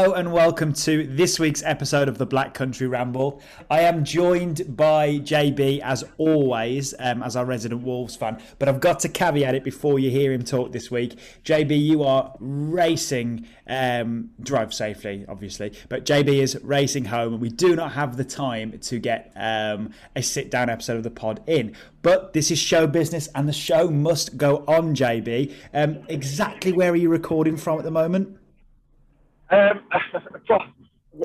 Hello and welcome to this week's episode of the Black Country Ramble. I am joined by JB as always, um, as our resident Wolves fan. But I've got to caveat it before you hear him talk this week. JB, you are racing, um, drive safely, obviously, but JB is racing home, and we do not have the time to get um, a sit down episode of the pod in. But this is show business, and the show must go on. JB, um, exactly where are you recording from at the moment? Um,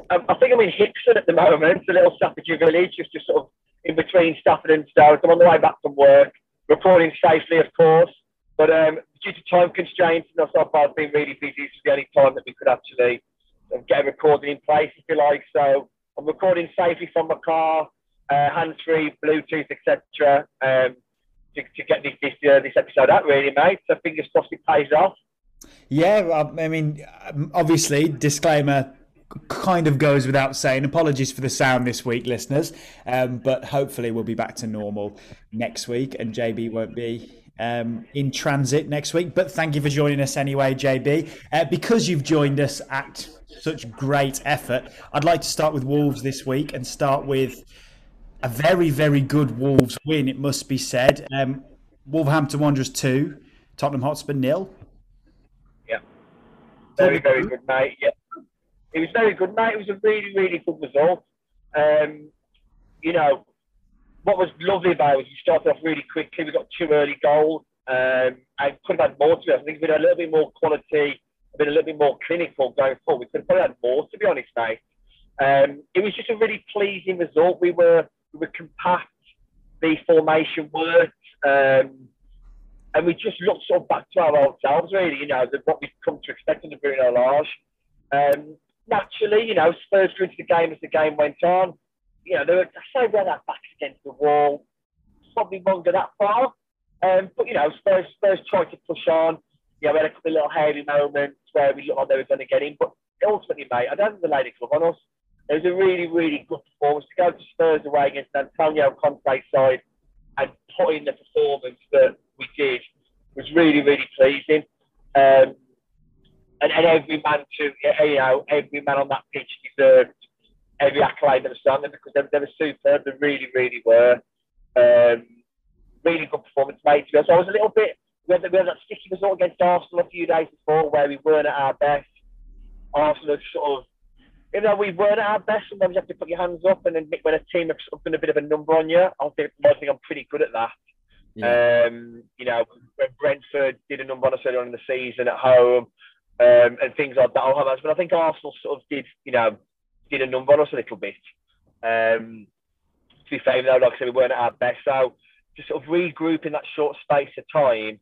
I think I'm in Hixon at the moment, it's a little Staffordshire village, just, just sort of in between Stafford and Stoke. I'm on the way back from work, reporting safely, of course. But um, due to time constraints and also I've been really busy, this is the only time that we could actually get a recording in place, if you like. So I'm recording safely from my car, uh, hands-free, Bluetooth, etc. Um, to, to, get this this, uh, this episode out, really, mate. So fingers crossed it pays off. Yeah, I mean, obviously, disclaimer kind of goes without saying. Apologies for the sound this week, listeners, um, but hopefully we'll be back to normal next week, and JB won't be um, in transit next week. But thank you for joining us anyway, JB. Uh, because you've joined us at such great effort, I'd like to start with Wolves this week and start with a very, very good Wolves win. It must be said. Um, Wolverhampton Wanderers two, Tottenham Hotspur nil. Very, very good, mate. Yeah. It was very good, mate. It was a really, really good result. Um, you know, what was lovely about it was we started off really quickly. We got two early goals. Um, I could have had more to be honest. I think we'd had a little bit more quality, been a little bit more clinical going forward. We could have probably had more, to be honest, mate. Um, it was just a really pleasing result. We were we were compact. The formation worked. Um, and we just looked sort of back to our old selves, really, you know, what we've come to expect under Bruno Lage. Um, naturally, you know, Spurs grew into the game as the game went on. You know, they were, I say where that back's against the wall, probably go that far. Um, but, you know, Spurs, Spurs tried to push on. You know, we had a couple of little hairy moments where we looked like they were going to get in. But ultimately, mate, I don't think the lady club on us. It was a really, really good performance to go to Spurs away against Antonio Conte's side and put in the performance that we did was really, really pleasing. Um, and, and every man to you know every man on that pitch deserved every accolade that was done because they, they were superb. They really, really were. Um, really good performance, mate. So I was a little bit. We had, we had that sticky result against Arsenal a few days before where we weren't at our best. Arsenal sort of, you know, we weren't at our best. Sometimes you have to put your hands up and admit when a team has done a bit of a number on you. I think I think I'm pretty good at that. Yeah. Um, you know, when Brentford did a number on us earlier on in the season at home, um, and things like that. I'll have us. but I think Arsenal sort of did, you know, did a number on us a little bit. Um, to be fair, though, like I said, we weren't at our best. So to sort of regroup in that short space of time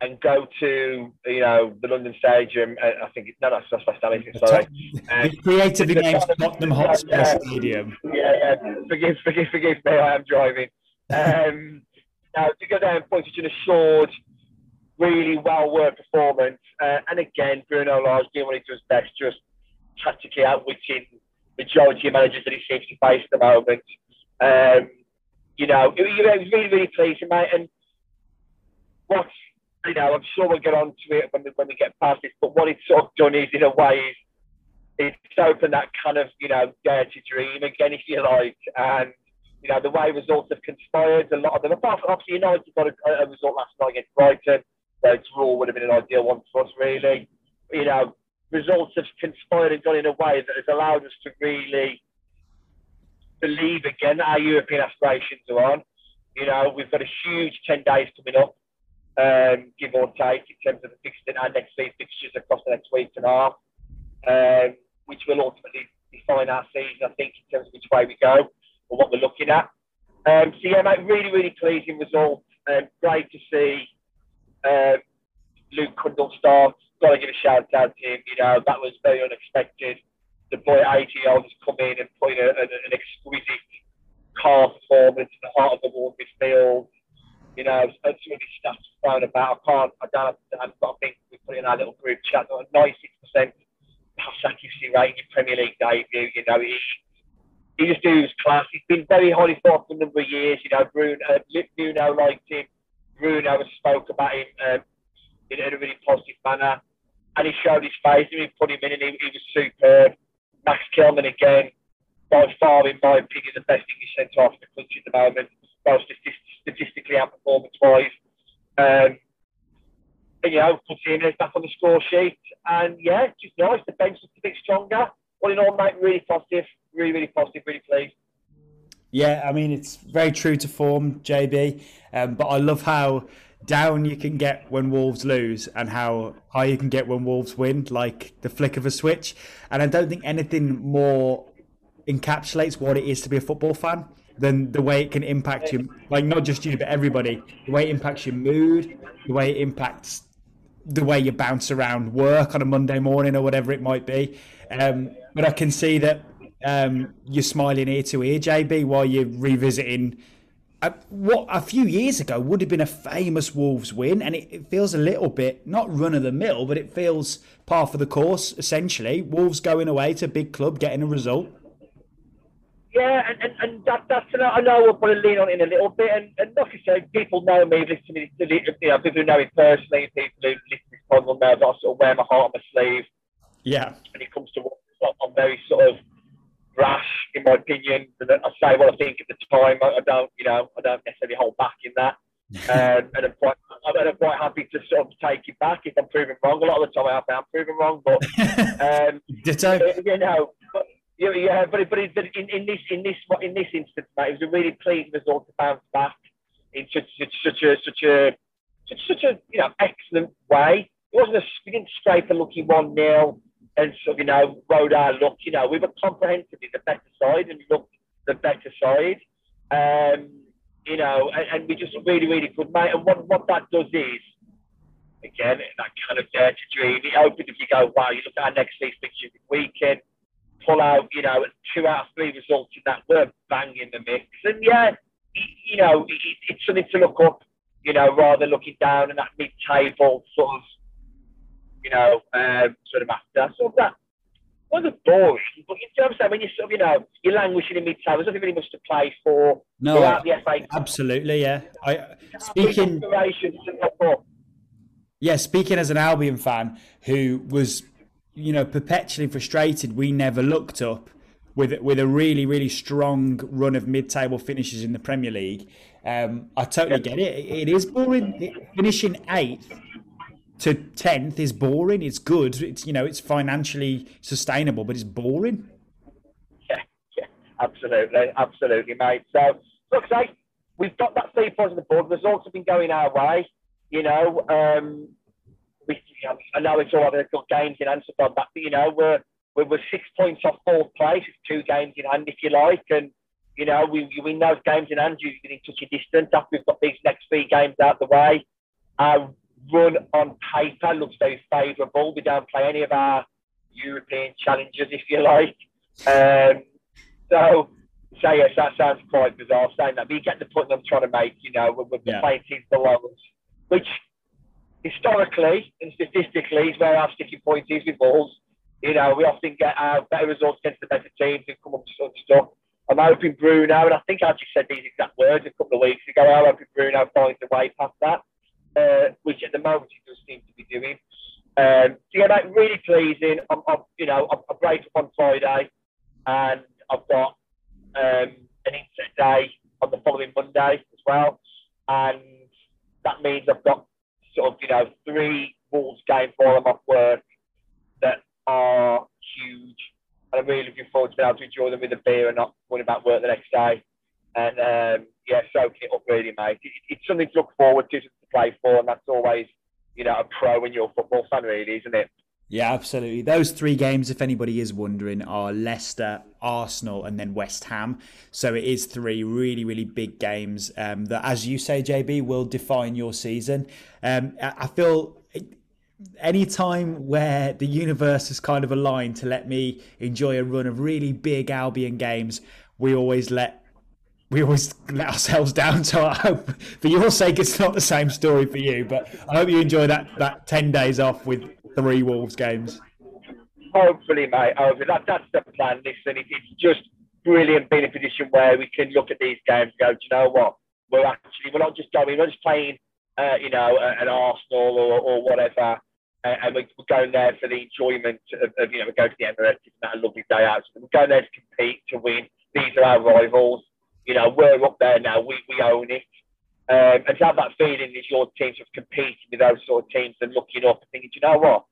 and go to, you know, the London Stadium. Uh, I think no, no, that's West Ham. Sorry, um, creatively named Tottenham Hotspur yeah, Stadium. Yeah, yeah. Forgive, forgive, forgive me. I am driving. Um, now, to go down point such an assured, really well worked performance. Uh, and again, Bruno Lage doing what he does best, just tactically outwitting majority of managers that he seems to face at the moment. Um, you know, it, was really, really pleasing, mate. And what, you know, I'm sure we'll get on to it when we, when we get past this, but what it's sort of done is, in a way, it's opened that kind of, you know, dare to dream again, if you like. And you know, the way results have conspired, a lot of them, apart from obviously United got a, a result last night against Brighton, so draw would have been an ideal one for us, really. You know, results have conspired and gone in a way that has allowed us to really believe again that our European aspirations are on. You know, we've got a huge 10 days coming up, um, give or take, in terms of the fixing our next three fixtures across the next week and a half, um, which will ultimately define our season, I think, in terms of which way we go or what we're looking at. Um, so yeah, mate, really, really pleasing result. Um, great to see um, Luke Cundle start. Got to give a shout out to him. You know, that was very unexpected. The boy at 80 years old has come in and put in a, a, an exquisite car performance in the heart of the war midfield. You know, some of stats thrown about. I can't, I don't, I've got to think we put in our little group chat. 96% pass accuracy rate in Premier League debut. You know, he, he just he was class. He's been very highly thought for a number of years. You know, Bruno, uh, liked him. Bruno spoke about him um, in a really positive manner. and he showed his face, and we put him in, and he, he was superb. Max Kilman again, by far, in my opinion, the best English centre half in the country at the moment, both statistically and performance wise. Um, and, you know, put Jimenez back on the score sheet. And yeah, just nice. The bench looks a bit stronger. All in all, mate, really positive. Really, really positive. Really pleased. Yeah, I mean, it's very true to form, JB. Um, but I love how down you can get when Wolves lose and how high you can get when Wolves win, like the flick of a switch. And I don't think anything more encapsulates what it is to be a football fan than the way it can impact you, like not just you, but everybody. The way it impacts your mood, the way it impacts the way you bounce around work on a Monday morning or whatever it might be. Um, but I can see that um, you're smiling ear to ear, JB, while you're revisiting what a few years ago would have been a famous Wolves win, and it, it feels a little bit not run of the mill, but it feels par for the course. Essentially, Wolves going away to a big club, getting a result. Yeah, and, and, and that, that's I know we're going to lean on it in a little bit, and, and like I said, people know me, listen to me, you know, people who know me personally, people who listen to this podcast know that I sort of wear my heart on my sleeve. Yeah. When it comes to what I'm very sort of rash, in my opinion. And I say what I think at the time. I, I don't, you know, I don't necessarily hold back in that. um, and I'm quite, I'm quite happy to sort of take it back if I'm proven wrong. A lot of the time I have been proven wrong, but um, you know, but, yeah, but but in, in this in this in this instance, mate, it was a really pleasing result to bounce back in such such, such a such a such, such a you know excellent way. It wasn't a we didn't scrape a lucky one 0 and so you know rode our luck. You know we were comprehensively the better side and looked the better side. Um, you know, and, and we just really really good, mate. And what what that does is again that kind of dare to dream. It opens if you go wow, you look at our next week's fixture weekend, pull out you know two out of three results in that we're banging the mix. And yeah, you know it, it's something to look up. You know, rather looking down in that mid-table sort of you know, um, sort of after. So that wasn't boring, but you know what I'm saying? When you sort of, you know, you're languishing in mid-table, there's nothing really much to play for. No, the FA absolutely, yeah. I speaking. Yeah, speaking as an Albion fan who was, you know, perpetually frustrated, we never looked up with with a really really strong run of mid-table finishes in the Premier League. Um, I totally get it. It is boring. Finishing eighth to tenth is boring. It's good. It's you know it's financially sustainable, but it's boring. Yeah, yeah, absolutely, absolutely, mate. So look, say we've got that three points on the board. Results have been going our way. You know, um, we, you know, I know it's all other good games in that, but you know we're, we're we're six points off fourth place with two games in hand, if you like, and you know we, win those games in hand. You're getting such a distance after we've got these next three games out the way. Uh, run on paper looks very favourable. We don't play any of our European challenges, if you like. Um, so, so yes, that sounds quite bizarre saying that, but you get the point I'm trying to make. You know, we're, we're yeah. playing teams below us, which historically and statistically is where our sticking point is with balls. You know, we often get our better results against the better teams and come up to stuff. I'm hoping Bruno, and I think I just said these exact words a couple of weeks ago. I'm hoping Bruno finds a way past that uh, which at the moment he does seem to be doing. Um, so yeah, mate, really pleasing. I'm, I'm you know, I, I break up on Friday, and I've got um, an inset day on the following Monday as well, and that means I've got sort of you know three Wolves games while I'm off work that are huge, and I'm really looking forward to being able to enjoy them with a beer and not worrying about work the next day. And um, yeah, soaking it up really, mate. It, it's something to look forward to to play for, and that's always, you know, a pro when you're football fan, really, isn't it? Yeah, absolutely. Those three games, if anybody is wondering, are Leicester, Arsenal, and then West Ham. So it is three really, really big games um, that, as you say, JB, will define your season. Um, I feel any time where the universe is kind of aligned to let me enjoy a run of really big Albion games, we always let we always let ourselves down. So I hope, for your sake, it's not the same story for you. But I hope you enjoy that that ten days off with three Wolves games. Hopefully, mate. That, that's the plan. Listen, it, it's just brilliant being in a position where we can look at these games and go, do you know what? We're actually we're not just going, we're not just playing, uh, you know, an Arsenal or, or whatever. uh, and we're, going there for the enjoyment of, of, you know, we go to the Emirates, it's a lovely day out. So we're going there to compete, to win. These are our rivals. You know, we're up there now. We, we own it. Um, and to have that feeling is your team sort of competing with those sort of teams and looking up and thinking, do you know what?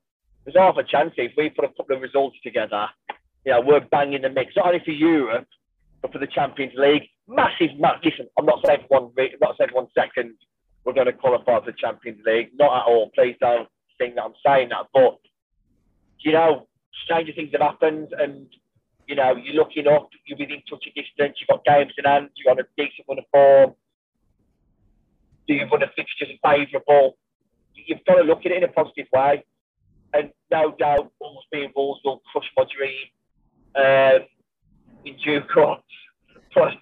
There's half a chance if we put a couple of results together, you know, we're banging the mix, not only for Europe, but for the Champions League. Massive, massive. Listen, I'm not saying one, not saying one second we're going to qualify for the Champions League. Not at all. Please don't think that I'm saying that. But, you know, stranger things have happened and, you know, you're looking up, you're within touching distance, you've got games in hand, you're on a decent run of form. Do you run a fixtures favourable? You've got to look at it in a positive way. And no doubt, Wolves being Wolves will crush Madrid um, in due course. But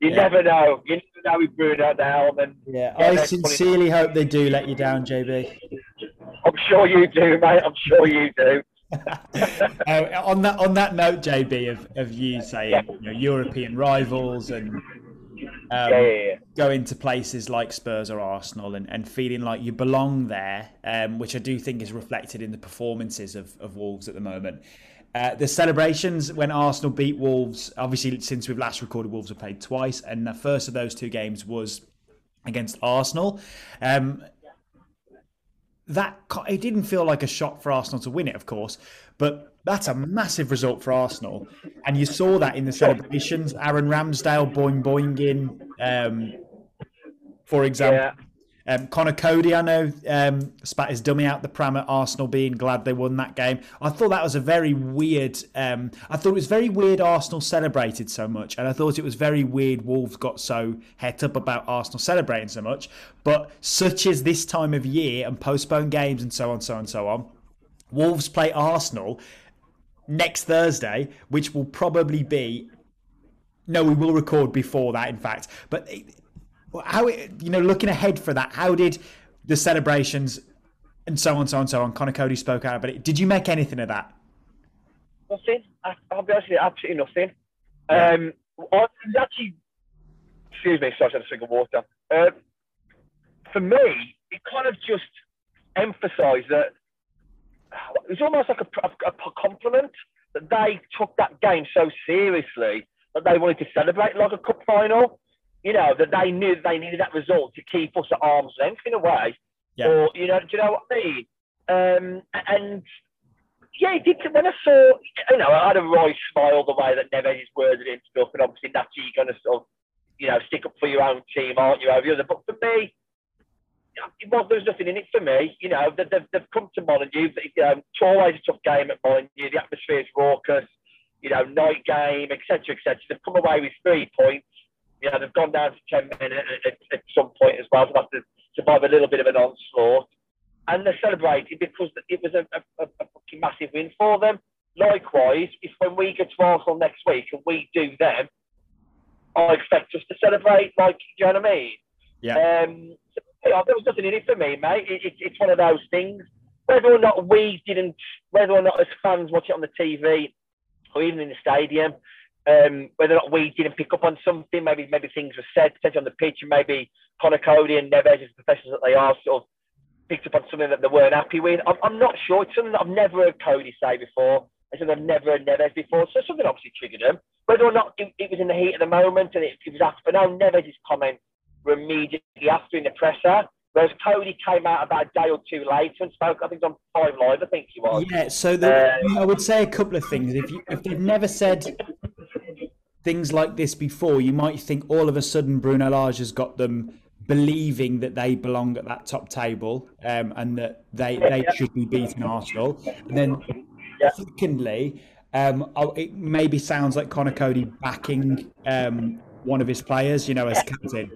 you yeah. never know. You never know with Bruno now. And yeah, I sincerely hope they do let you down, JB. I'm sure you do, mate. I'm sure you do. uh, on that on that note, JB, of, of you saying you know, European rivals and um, yeah, yeah, going to places like Spurs or Arsenal and, and feeling like you belong there, um, which I do think is reflected in the performances of, of Wolves at the moment. Uh, the celebrations when Arsenal beat Wolves, obviously, since we've last recorded, Wolves have played twice, and the first of those two games was against Arsenal. Um, that it didn't feel like a shot for Arsenal to win it, of course, but that's a massive result for Arsenal, and you saw that in the celebrations. Aaron Ramsdale boing boinging, um, for example. Yeah. Um, Conor Coady, I know, um, spat his dummy out the pram at Arsenal, being glad they won that game. I thought that was a very weird. Um, I thought it was very weird Arsenal celebrated so much, and I thought it was very weird Wolves got so het up about Arsenal celebrating so much. But such as this time of year and postpone games and so on, so on, so on. Wolves play Arsenal next Thursday, which will probably be. No, we will record before that, in fact. But how you know looking ahead for that how did the celebrations and so on so on so on Conor Coady spoke out about it did you make anything of that nothing I, will be honest with you absolutely nothing yeah. um actually excuse me sorry I had a drink of water uh, for me it kind of just emphasised that it was almost like a, a, a compliment that they took that game so seriously that they wanted to celebrate like a cup final you know, that they knew they needed that result to keep us at arm's length in a way. Yeah. Or, you know, do you know what I mean? Um, and yeah, it did. When I saw, you know, I had a right smile the way that Neves is worded and stuff, and obviously naturally you're going to sort of, you know, stick up for your own team, aren't you, over the other. But for me, well, there's nothing in it for me. You know, they've, they've come to Molineux. Um, it's always a tough game at Molineux. The atmosphere is raucous. You know, night game, etc., etc. They've come away with three points. You know, they've gone down to 10 men at, at, at some point as well. So they have to survive a little bit of an onslaught. And they're celebrating because it was a, a, a fucking massive win for them. Likewise, if when we get to Arsenal next week and we do them, I expect us to celebrate like, do you know what I mean? Yeah. Um, so, yeah, there was nothing in it for me, mate. It, it, it's one of those things. Whether or not we didn't, whether or not as fans watch it on the TV or even in the stadium, um, whether or not we didn't pick up on something, maybe maybe things were said potentially on the pitch, and maybe Conor Coady and Neves, as professionals that they are, sort of picked up on something that they weren't happy with. I'm, I'm not sure. It's something that I've never heard Coady say before. It's something I've never heard Neves before. So something obviously triggered him. Whether or not it, it was in the heat of the moment and it, it was after, but now Neves' comments were immediately after in the presser. Whereas Coady came out about a day or two later and spoke, I think, on Five Live, I think he was. Yeah, so the, uh, I would say a couple of things. If, you, if they've never said things like this before, you might think all of a sudden Bruno Lage has got them believing that they belong at that top table um, and that they they should be beating Arsenal. And then, yeah. secondly, um, oh, it maybe sounds like Conor Coady backing um, one of his players, you know, as captain.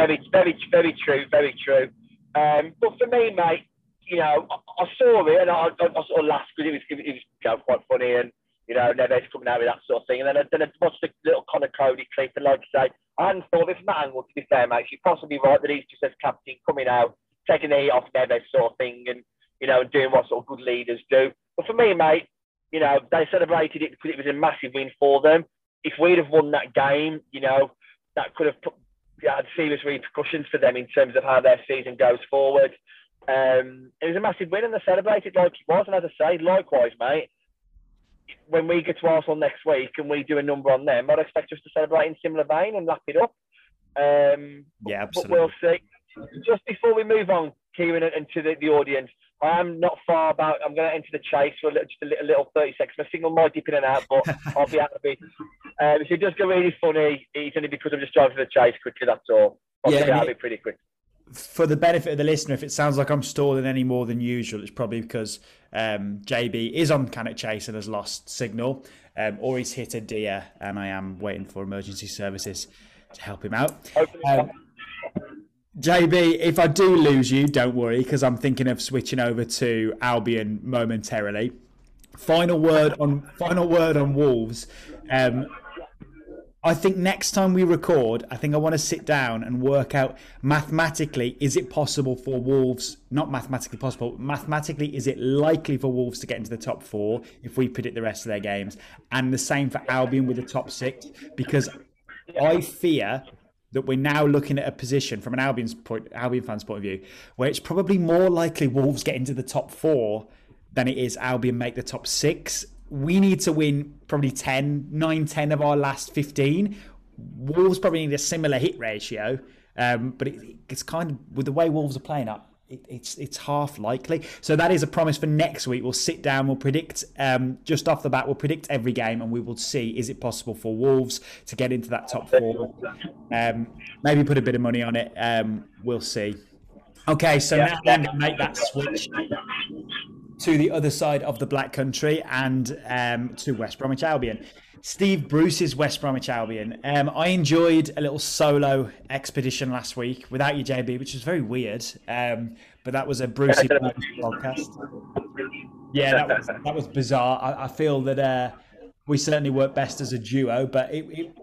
Very, very, very true, very true. Um, but for me, mate, you know, I, I saw it and I, I, I sort of laughed because it was, it was you know, quite funny and you know, Neves coming out with that sort of thing. And then, I, then I watched the little Conor Coady clip, and like you say, I hadn't thought from that angle, to be fair, mate. You're possibly right that he's just as captain coming out, taking the heat off Neves sort of thing, and, you know, doing what sort of good leaders do. But for me, mate, you know, they celebrated it because it was a massive win for them. If we'd have won that game, you know, that could have put, had serious repercussions for them in terms of how their season goes forward. Um, it was a massive win and they celebrated like it was. And as I say, likewise, mate, when we get to Arsenal next week and we do a number on them, I'd expect us to celebrate in similar vein and lap it up. Um, yeah, absolutely. But we'll see. Just before we move on, Kieran, and to the, the audience, I am not far about. I'm going to enter the chase for a little, just a little, little 30 seconds. My signal might dip in and out, but I'll be happy. Um, if it does get really funny, it's only because I'm just driving for the chase quickly. That's all. I'll yeah, out of pretty quick. For the benefit of the listener, if it sounds like I'm stalling any more than usual, it's probably because um, JB is on Cannock Chase and has lost signal, um, or he's hit a deer, and I am waiting for emergency services to help him out. Um, JB, if I do lose you, don't worry, because I'm thinking of switching over to Albion momentarily. Final word on final word on Wolves. Um, I think next time we record, I think I want to sit down and work out mathematically is it possible for Wolves, not mathematically possible, mathematically is it likely for Wolves to get into the top four if we predict the rest of their games? And the same for Albion with the top six, because I fear that we're now looking at a position from an Albion's point, Albion fans' point of view, where it's probably more likely Wolves get into the top four than it is Albion make the top six. We need to win probably 10, 9, 10 of our last 15. Wolves probably need a similar hit ratio, um, but it, it's kind of with the way Wolves are playing up it, it's it's half likely. So that is a promise for next week. We'll sit down. We'll predict um, just off the bat. We'll predict every game, and we will see is it possible for Wolves to get into that top four. Um, maybe put a bit of money on it. Um, we'll see. Okay, so yeah. now then make that switch to the other side of the Black Country and um, to West Bromwich Albion. Steve Bruce's West Bromwich Albion. Um, I enjoyed a little solo expedition last week without you, JB, which was very weird. Um, but that was a Brucey podcast. Yeah, that was that was bizarre. I, I feel that uh, we certainly work best as a duo, but it, it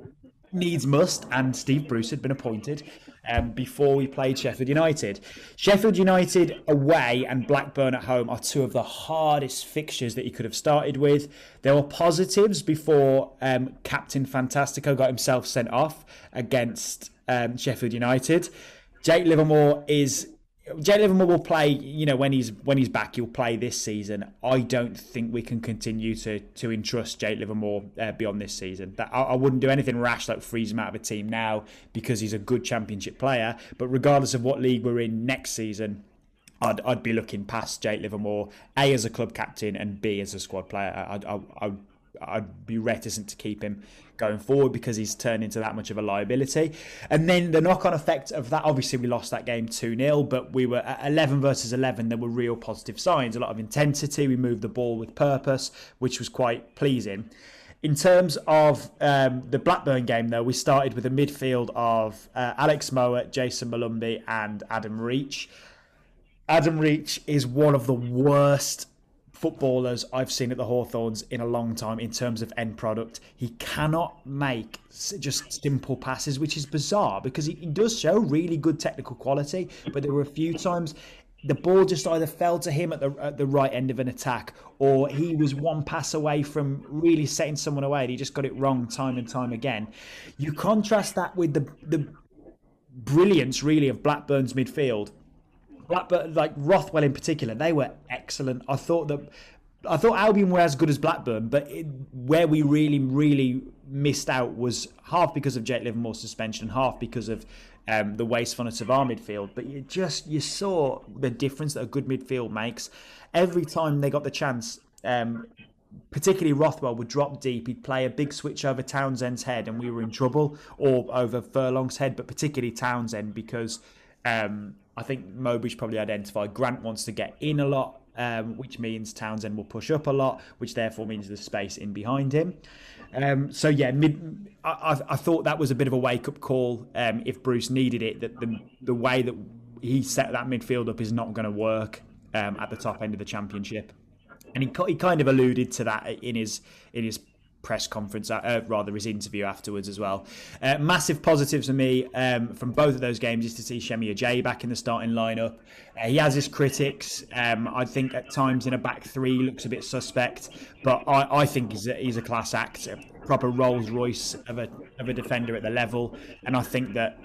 needs must, and Steve Bruce had been appointed um, before we played Sheffield United. Sheffield United away and Blackburn at home are two of the hardest fixtures that he could have started with. There were positives before um, Captain Fantastico got himself sent off against um, Sheffield United. Jake Livermore is Jay Livermore will play. You know, when he's when he's back, he'll play this season. I don't think we can continue to to entrust Jake Livermore uh, beyond this season. That I, I, wouldn't do anything rash like freeze him out of a team now because he's a good Championship player. But regardless of what league we're in next season, I'd I'd be looking past Jake Livermore a as a club captain and b as a squad player. I I, I I'd be reticent to keep him going forward because he's turned into that much of a liability. And then the knock on effect of that, obviously, we lost that game 2 0, but we were at 11 versus 11. There were real positive signs, a lot of intensity. We moved the ball with purpose, which was quite pleasing. In terms of um, the Blackburn game, though, we started with a midfield of uh, Alex Mowatt, Jayson Molumby, and Adam Reach. Adam Reach is one of the worst footballers I've seen at the Hawthorns in a long time in terms of end product. He cannot make just simple passes, which is bizarre because he, does show really good technical quality, but there were a few times the ball just either fell to him at the at the right end of an attack, or he was one pass away from really setting someone away, and he just got it wrong time and time again. You contrast that with the the brilliance really of Blackburn's midfield Blackburn, like Rothwell in particular, they were excellent. I thought that I thought Albion were as good as Blackburn, but it, where we really, really missed out was half because of Jake Livermore's suspension and half because of um, the wastefulness of our midfield. But you just you saw the difference that a good midfield makes. Every time they got the chance, um, particularly Rothwell would drop deep. He'd play a big switch over Townsend's head, and we were in trouble, or over Furlong's head, but particularly Townsend because. Um, I think Mowbray's probably identified Grant wants to get in a lot, um, which means Townsend will push up a lot, which therefore means there's space in behind him. Um, so yeah, mid, I, I, thought that was a bit of a wake up call. Um, if Bruce needed it, that the the way that he set that midfield up is not going to work um, at the top end of the championship, and he he kind of alluded to that in his in his press conference, uh, uh, rather his interview afterwards as well. Uh, massive positives for me um, from both of those games is to see Semi Ajayi back in the starting lineup. Uh, he has his critics. Um, I think at times in a back three looks a bit suspect, but I, I think he's a, he's a class act, a proper Rolls Royce of a of a defender at the level, and I think that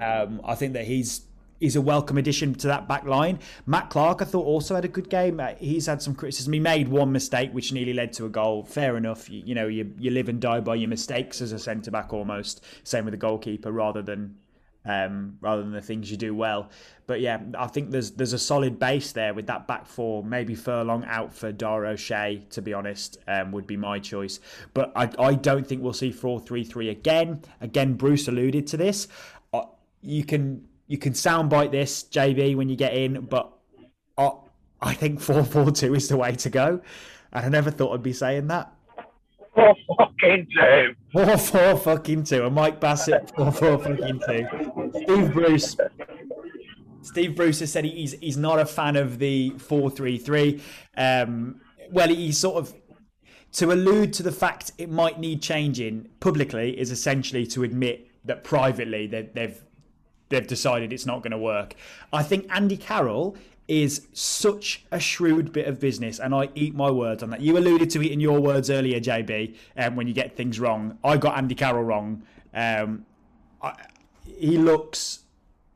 um, I think that he's is a welcome addition to that back line. Matt Clarke, I thought, also had a good game. Uh, he's had some criticism. He made one mistake, which nearly led to a goal. Fair enough. You, you know, you, you live and die by your mistakes as a centre back almost. Same with the goalkeeper, rather than um, rather than the things you do well. But yeah, I think there's there's a solid base there with that back four. Maybe Furlong out for Dara O'Shea, to be honest, um, would be my choice. But I, I don't think we'll see 4 3 3 again. Again, Bruce alluded to this. Uh, you can you can soundbite this, JB, when you get in, but I, I think 4 4 2 is the way to go. And I never thought I'd be saying that. Four fucking two. Four four fucking two. And Mike Bassett four four fucking two. Steve Bruce. Steve Bruce has said he's he's not a fan of the four three three. Um, well, he sort of to allude to the fact it might need changing publicly is essentially to admit that privately they, they've they've decided it's not going to work. I think Andy Carroll is such a shrewd bit of business, and I eat my words on that. You alluded to it in your words earlier, JB, um, when you get things wrong. I got Andy Carroll wrong. Um, I, he looks,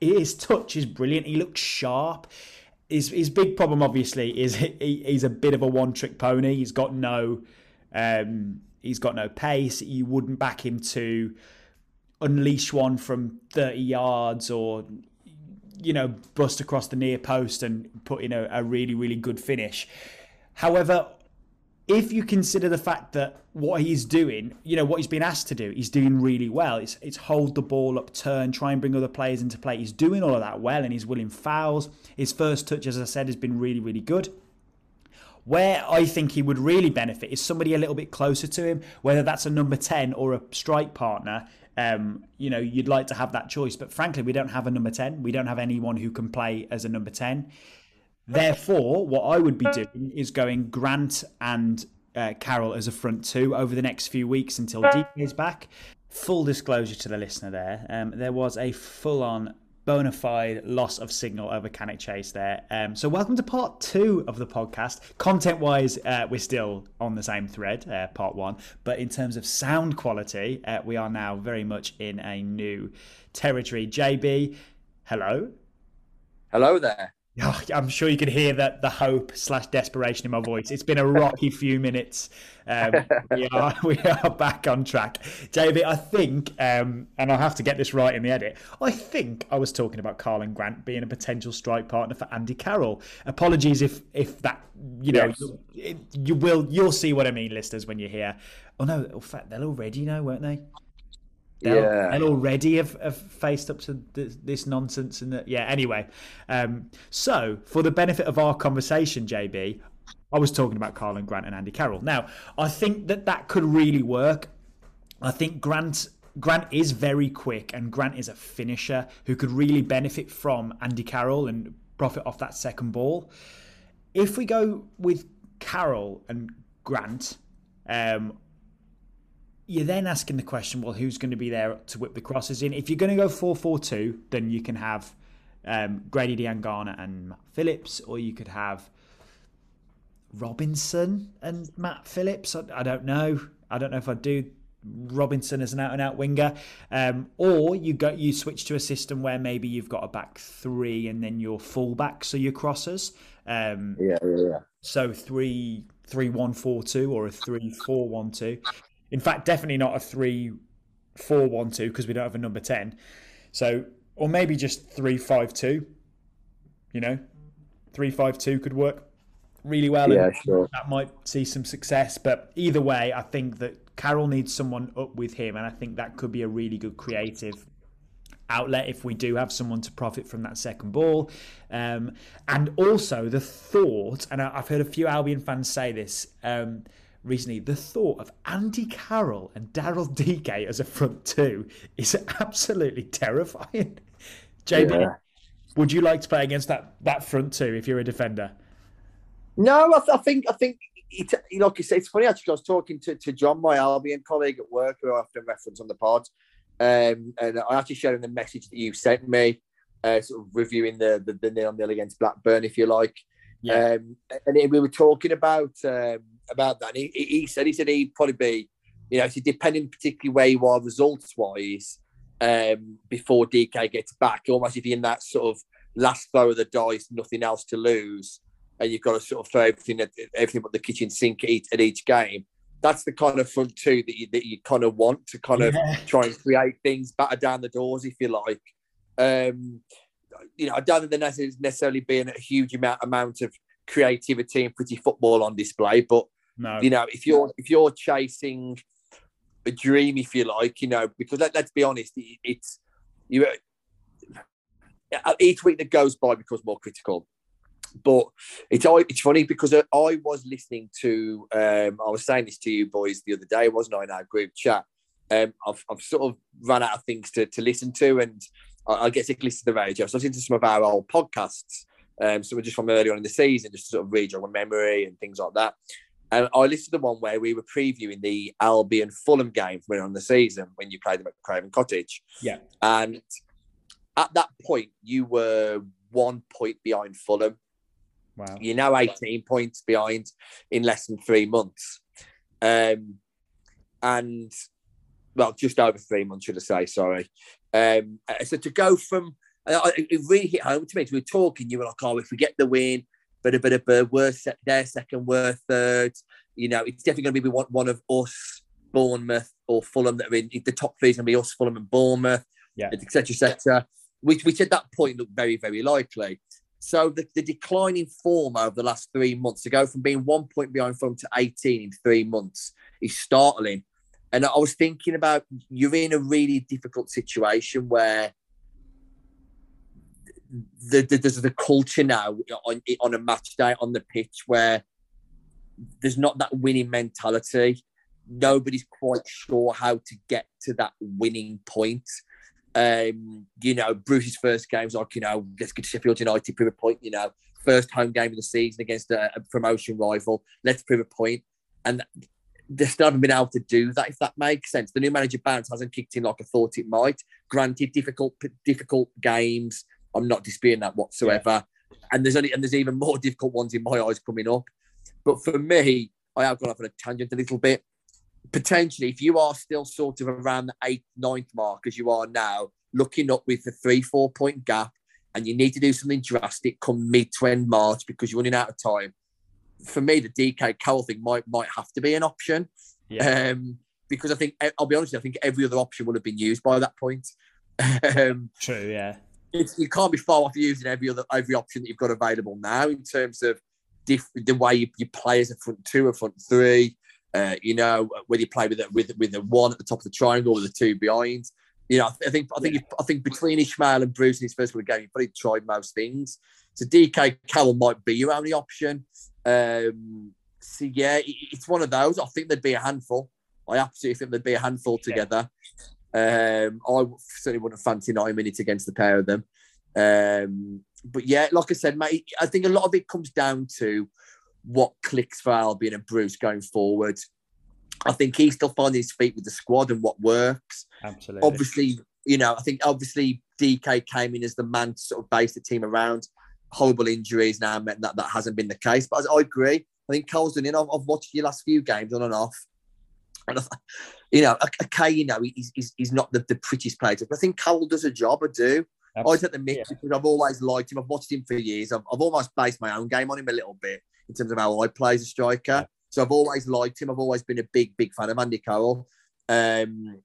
his touch is brilliant. He looks sharp. His, his big problem, obviously, is he, he's a bit of a one-trick pony. He's got no, um, he's got no pace. You wouldn't back him to unleash one from 30 yards or you know, bust across the near post and put in a, a really, really good finish. However, if you consider the fact that what he's doing, you know, what he's been asked to do, he's doing really well. It's it's hold the ball up, turn, try and bring other players into play. He's doing all of that well and he's winning fouls. His first touch, as I said, has been really, really good. Where I think he would really benefit is somebody a little bit closer to him, whether that's a number 10 or a strike partner, um, you know, you'd like to have that choice. But frankly, we don't have a number 10. We don't have anyone who can play as a number 10. Therefore, what I would be doing is going Grant and uh, Carroll as a front two over the next few weeks until DK is back. Full disclosure to the listener there, um, there was a full on bona fide loss of signal over Cannock Chase there. Um, so, welcome to part two of the podcast. Content wise, uh, we're still on the same thread, uh, part one, but in terms of sound quality, uh, we are now very much in a new territory. JB, hello. Hello there. Oh, I'm sure you can hear that the hope slash desperation in my voice. It's been a rocky few minutes. Um, we are we are back on track, David. I think, um, and I'll have to get this right in the edit. I think I was talking about Karlan Grant being a potential strike partner for Andy Carroll. Apologies if if that you know yes. you, you will you'll see what I mean, listeners, when you hear. Oh no, in fact, they'll already know, weren't they? They'll, yeah. they'll already have, have, faced up to this, this nonsense and that. Yeah. Anyway, um, so for the benefit of our conversation, JB, I was talking about Karlan Grant and Andy Carroll. Now, I think that that could really work. I think Grant Grant is very quick, and Grant is a finisher who could really benefit from Andy Carroll and profit off that second ball. If we go with Carroll and Grant, um, you're then asking the question, well, who's going to be there to whip the crosses in? If you're going to go 4 4 2, then you can have um, Grady Diangana and Matt Phillips, or you could have Robinson and Matt Phillips. I, I don't know. I don't know if I'd do Robinson as an out and out winger. Um, or you go you switch to a system where maybe you've got a back three and then your fullbacks are your crossers. Um, yeah, yeah, yeah. So three three one four two or a three four one two. In fact, definitely not a three four one two because we don't have a number ten. So or maybe just three five two. You know, three five two could work really well. Yeah, sure. That might see some success. But either way, I think that Carroll needs someone up with him, and I think that could be a really good creative outlet if we do have someone to profit from that second ball. Um, and also the thought, and I've heard a few Albion fans say this. Um, recently, the thought of Andy Carroll and Daryl Dike as a front two is absolutely terrifying. JB, yeah. would you like to play against that that front two if you're a defender? No, I, th- I think I think it, like you say, it's funny actually. I was talking to, to John, my Albion colleague at work, who I often reference on the pod, um, and I actually shared him the message that you sent me, uh, sort of reviewing the the, the nil nil against Blackburn, if you like. Yeah. Um, and we were talking about um, about that. He, he, said he said he'd probably be, you know, depending particularly where you are results wise, um, before DK gets back, almost if you're in that sort of last throw of the dice, nothing else to lose, and you've got to sort of throw everything at everything but the kitchen sink at each, at each game. That's the kind of front two that you that you kind of want to kind of Yeah. try and create things, batter down the doors, if you like. Um, you know, I don't think there's necessarily being a huge amount amount of creativity and pretty football on display, but No. you know, if you're if you're chasing a dream, if you like, you know, because let, let's be honest, it- it's you. uh, Each week that goes by becomes more critical, but it's it's funny because I, was listening to um, I was saying this to you boys the other day, wasn't I? In our group chat, um, I've I've sort of run out of things to, to listen to, and I, I get sick of listening to the radio, so I listen to some of our old podcasts. Um, so we're just from earlier on in the season, just to sort of read my memory and things like that. And I listened to the one where we were previewing the Albion Fulham game from on the season when you played them at Craven Cottage. Yeah. And at that point, you were one point behind Fulham. Wow. You're now 18 points behind in less than three months. Um, and, well, just over three months, should I say, sorry. Um, uh, so to go from, uh, it really hit home to me. we were talking, you were like, oh, if we get the win, but a bit of a worth se- their second, worth third. You know, it's definitely going to be one, one of us, Bournemouth or Fulham that are in the top three is going to be us, Fulham and Bournemouth, Yeah. etc., etc. Which, which at that point looked very, very likely. So the, the declining form over the last three months to go from being one point behind Fulham to 18 in three months is startling. And I was thinking about you're in a really difficult situation where the, the, there's the culture now on, on a match day on the pitch where there's not that winning mentality. Nobody's quite sure how to get to that winning point. Um, you know, Bruce's first game's like, you know, let's get Sheffield United, prove a point, you know, first home game of the season against a, a promotion rival, let's prove a point. And they still haven't been able to do that, if that makes sense. The new manager bounce hasn't kicked in like I thought it might. Granted, difficult, difficult games. I'm not disputing that whatsoever. And there's only and there's even more difficult ones in my eyes coming up. But for me, I have gone off on a tangent a little bit. Potentially, if you are still sort of around the eighth, ninth mark as you are now, looking up with a three, four point gap, and you need to do something drastic come mid to end March because you're running out of time. For me, the DK Carroll thing might might have to be an option. Yeah. Um, because I think I'll be honest, I think every other option would have been used by that point. um, True. Yeah. It's, you can't be far off using every other every option that you've got available now in terms of diff, the way you, you play as a front two, a front three. Uh, you know, whether you play with a, with with the one at the top of the triangle or the two behind. You know, I think I think I think between Ismaël and Bruce in his first game, he probably tried most things. So DK Carroll might be your only option. Um, so yeah, it, it's one of those. I think there'd be a handful. I absolutely think there'd be a handful together. Um, I certainly wouldn't fancy 90 minutes against the pair of them. Um, but yeah, like I said, mate, I think a lot of it comes down to what clicks for Albion and Bruce going forward. I think he's still finding his feet with the squad and what works. Absolutely. Obviously, you know, I think obviously DK came in as the man to sort of base the team around. Horrible injuries now meant that that hasn't been the case. But I agree. I think Carroll's done it. I've, I've watched your last few games on and off. You know, okay, you know, he's, he's, he's not the, the prettiest player, but I think Carroll does a job. I do. I take the mix Yeah. because I've always liked him. I've watched him for years. I've, I've almost based my own game on him a little bit in terms of how I play as a striker. So I've always liked him. I've always been a big, big fan of Andy Carroll. Um,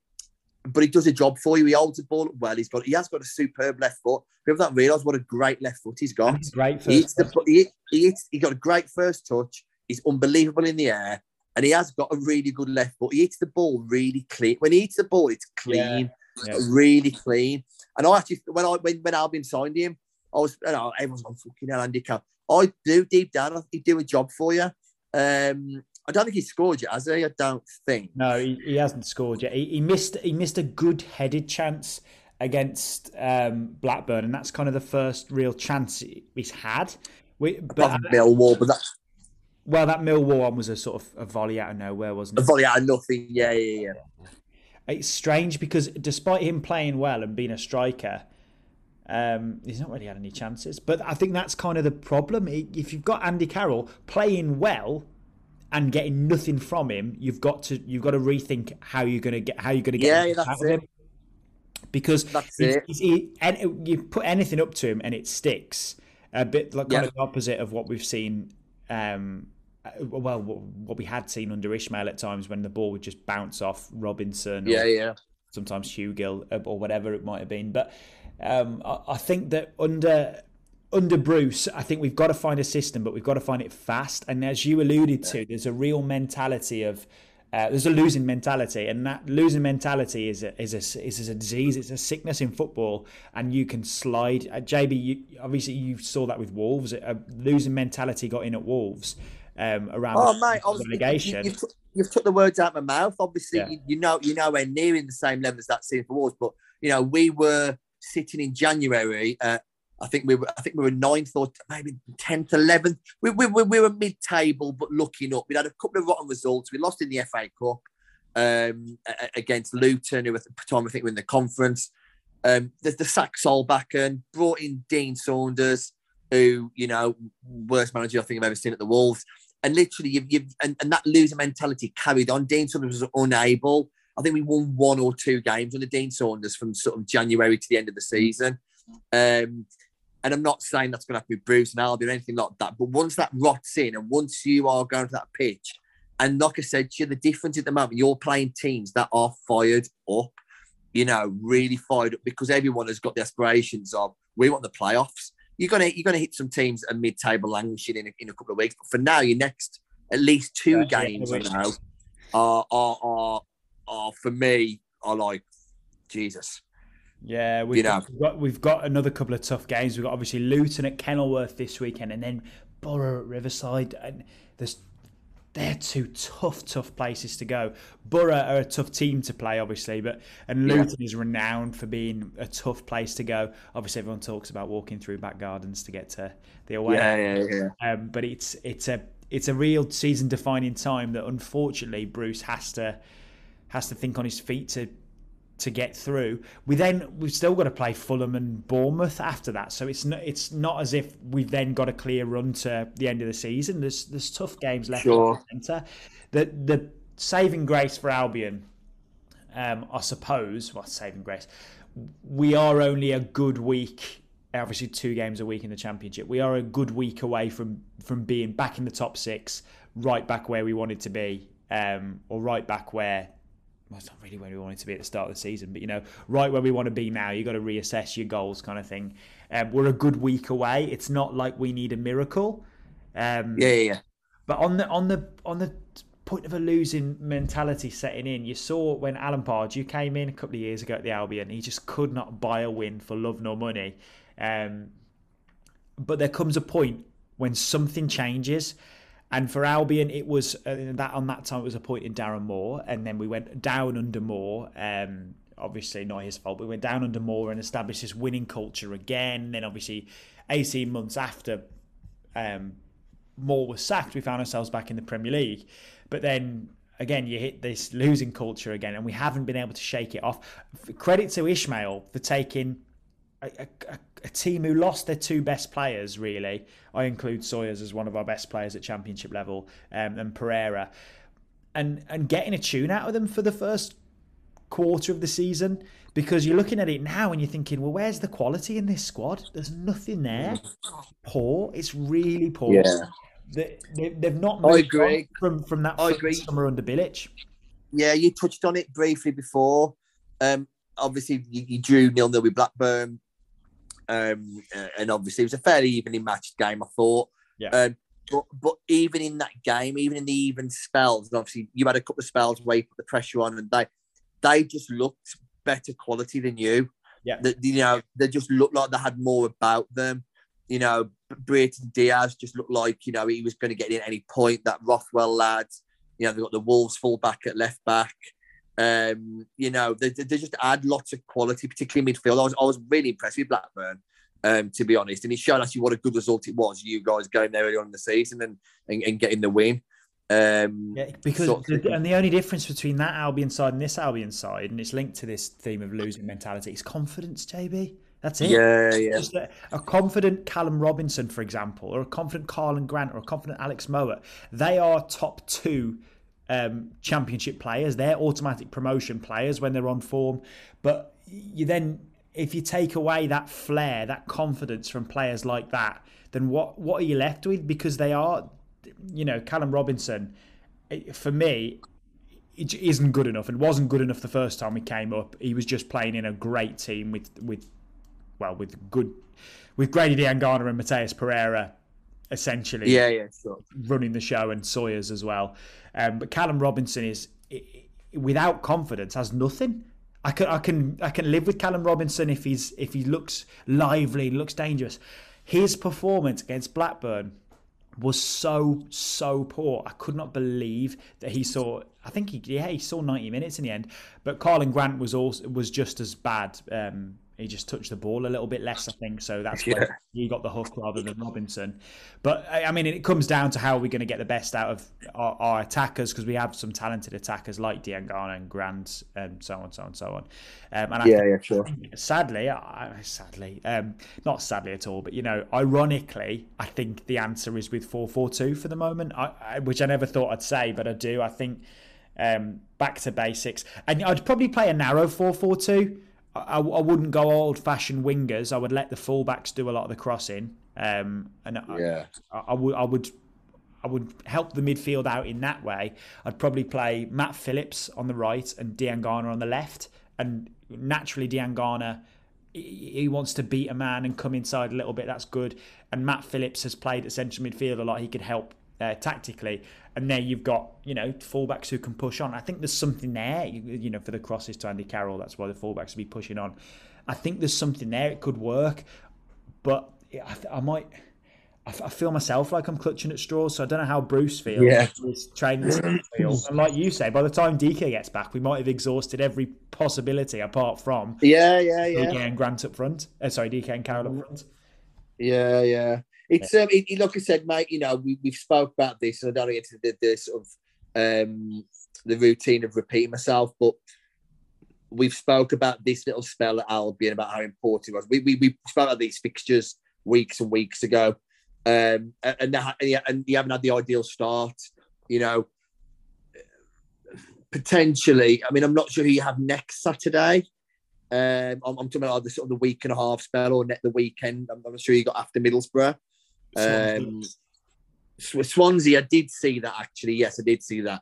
but he does a job for you. He holds the ball well. He's got he has got a superb left foot. People don't realise what a great left foot he's got. Great He hits the, he, he, hits, he got a great first touch. He's unbelievable in the air, and he has got a really good left foot. He hits the ball really clean. When he hits the ball, it's clean, Yeah. really clean. And I actually, when I when, when Albion signed him, I was, you know, everyone's on fucking hell, Andy. I do deep down, he'd do a job for you. Um, I don't think he scored yet, has he? I don't think. No, he, he hasn't scored yet. He, he missed he missed a good headed chance against um, Blackburn, and that's kind of the first real chance he's had. We, but Millwall, but that well, that Millwall one was a sort of a volley out of nowhere, wasn't it? a volley out of nothing. Yeah, yeah, yeah. It's strange because despite him playing well and being a striker, um, he's not really had any chances. But I think that's kind of the problem. If you've got Andy Carroll playing well and getting nothing from him, you've got to you've got to rethink how you're going to get how you're going to get Yeah, out of him. because That's he, it. he, and you put anything up to him and it sticks. A bit like kind Yeah. of the opposite of what we've seen. Um, well, what, we had seen under Ismaël at times when the ball would just bounce off Robinson. or Yeah, yeah. sometimes Hugill uh, or whatever it might have been. But um, I, I think that under under Bruce, I think we've got to find a system, but we've got to find it fast. And as you alluded to, there's a real mentality of uh, there's a losing mentality, and that losing mentality is a, is a is a disease. It's a sickness in football, and you can slide. Uh, JB, you, obviously you saw that with Wolves. A losing mentality got in at Wolves um, around Oh, mate, I was, you, relegation. you, have took, you've took the words out of my mouth. Obviously, Yeah. you, you know, you know, we're nearing the same level as that scene for Wolves, but you know, we were sitting in January. Uh, I think we were, I think we were ninth or maybe tenth, eleventh. We, we, we, we were mid-table, but looking up. We had a couple of rotten results. We lost in the FA Cup um, against Luton, who at the time I think were in the conference. Um, the, the sack Solbakken brought in Dean Saunders, who you know, worst manager I think I've ever seen at the Wolves and literally you've, you've and, and that loser mentality carried on. Dean Saunders was unable. I think we won one or two games under Dean Saunders from sort of January to the end of the season. Um, and I'm not saying that's going to happen with Bruce and Albion or anything like that. But once that rots in and once you are going to that pitch, and like I said, to you, the difference at the moment, you're playing teams that are fired up, you know, really fired up because everyone has got the aspirations of we want the playoffs you're gonna you're gonna hit some teams at mid-table languishing in a, in a couple of weeks. But for now, your next at least two Yeah, games yeah, I know are, are are are for me are like Jesus. Yeah, we've, You know. got, we've got we've got another couple of tough games. We've got obviously Luton at Kenilworth this weekend, and then Borough at Riverside. And there's they're two tough, tough places to go. Borough are a tough team to play, obviously, but and Yeah. Luton is renowned for being a tough place to go. Obviously, everyone talks about walking through back gardens to get to the away. Yeah, yeah, yeah. Um, but it's it's a it's a real season defining time that unfortunately Bruce has to has to think on his feet to to get through. We then we've still got to play Fulham and Bournemouth after that, so it's not it's not as if we've then got a clear run to the end of the season. There's there's tough games left. Sure. Centre. The the saving grace for Albion, um, I suppose. Well, saving grace. We are only a good week. Obviously, two games a week in the championship. We are a good week away from from being back in the top six, right back where we wanted to be, um, or right back where well, it's not really where we wanted to be at the start of the season, but you know, right where we want to be now. You've got to reassess your goals, kind of thing. Um, we're a good week away. It's not like we need a miracle. Um, Yeah, yeah, yeah. but on the on the on the point of a losing mentality setting in, you saw when Alan Pardew came in a couple of years ago at the Albion, he just could not buy a win for love nor money. Um, but there comes a point when something changes. And for Albion, it was uh, that on that time it was appointing Darren Moore, and then we went down under Moore. Um, obviously not his fault. We went down under Moore and established this winning culture again. Then obviously, eighteen months after um, Moore was sacked, we found ourselves back in the Premier League. But then again, you hit this losing culture again, and we haven't been able to shake it off. Credit to Ismaël for taking a, a, a team who lost their two best players, really. I include Sawyers as one of our best players at championship level, um, and Pereira, and and getting a tune out of them for the first quarter of the season. Because you're looking at it now and you're thinking, well, where's the quality in this squad? There's nothing there. Poor. It's really poor. Yeah. They, they, they've not moved from from that I agree. summer under Bilic. Yeah, you touched on it briefly before. Um, obviously, you, you drew nil nil with Blackburn, um, uh, and obviously it was a fairly evenly matched game. I thought. Yeah. Um, but but even in that game, even in the even spells, obviously you had a couple of spells where you put the pressure on, and they they just looked better quality than you. Yeah. You know they just looked like they had more about them. You know, Brereton Diaz just looked like you know he was going to get in at any point. That Rothwell lad, you know, they got the Wolves full back at left back. Um, you know, they, they just add lots of quality, particularly midfield. I was I was really impressed with Blackburn, um, to be honest, and it showed actually what a good result it was. You guys going there early on in the season and and, and getting the win. Um, Yeah, because sort of the, and the only difference between that Albion side and this Albion side, and it's linked to this theme of losing mentality, is confidence. JB, that's it. yeah, yeah, a, a confident Callum Robinson, for example, or a confident Karlan Grant, or a confident Alex Mowatt. They are top two um, championship players. They're automatic promotion players when they're on form. But you then if you take away that flair, that confidence from players like that, then what what are you left with? Because they are, you know, Callum Robinson, for me, it isn't good enough and wasn't good enough the first time he came up. He was just playing in a great team with with well with good with Grady Diangana and Matheus Pereira essentially yeah yeah sure. running the show and Sawyers as well. Um, but Callum Robinson is without confidence has nothing. I can I can I can live with Callum Robinson if he's if he looks lively, looks dangerous. His performance against Blackburn was so so poor. I could not believe that he saw. I think he yeah he saw ninety minutes in the end. But Karlan Grant was also was just as bad. Um, he just touched the ball a little bit less, I think. So that's yeah. why he got the hook rather than Robinson. But I mean, it comes down to how we're going to get the best out of our, our attackers because we have some talented attackers like Diangana and Grant and so on, so on, so on. Um, and yeah, think, yeah, sure. Sadly, I, sadly, um, not sadly at all, but you know, ironically, I think the answer is with four four two for the moment, I, I, which I never thought I'd say, but I do. I think um, back to basics, and I'd probably play a narrow four four two I, I wouldn't go old fashioned wingers. I would let the fullbacks do a lot of the crossing. Um, and yeah, I, I, would I would I would help the midfield out in that way. I'd probably play Matt Phillips on the right and Diangana on the left. And naturally, Diangana he wants to beat a man and come inside a little bit. That's good. And Matt Phillips has played at central midfield a lot. He could help uh, tactically. And there you've got, you know, fullbacks who can push on. I think there's something there, you, you know, for the crosses to Andy Carroll. That's why the fullbacks will be pushing on. I think there's something there. It could work. But I, I might. I feel myself like I'm clutching at straws, so I don't know how Bruce feels. Yeah. His training feels. And like you say, by the time DK gets back, we might have exhausted every possibility apart from yeah, yeah, yeah. Dike and Grant up front. Uh, sorry, DK and Carroll up front. Yeah, yeah. It's um, it, like I said, mate. You know, we we've spoke about this, and I don't get into the, the sort of um the routine of repeating myself, but we've spoke about this little spell at Albion about how important it was. We we, we spoke about these fixtures weeks and weeks ago, um, and and, and you haven't had the ideal start. You know, potentially. I mean, I'm not sure who you have next Saturday. Um, I'm, I'm, talking about the sort of the week and a half spell or net the weekend. I'm, I'm sure you got after Middlesbrough. Um, Swansea, I did see that actually. Yes, I did see that.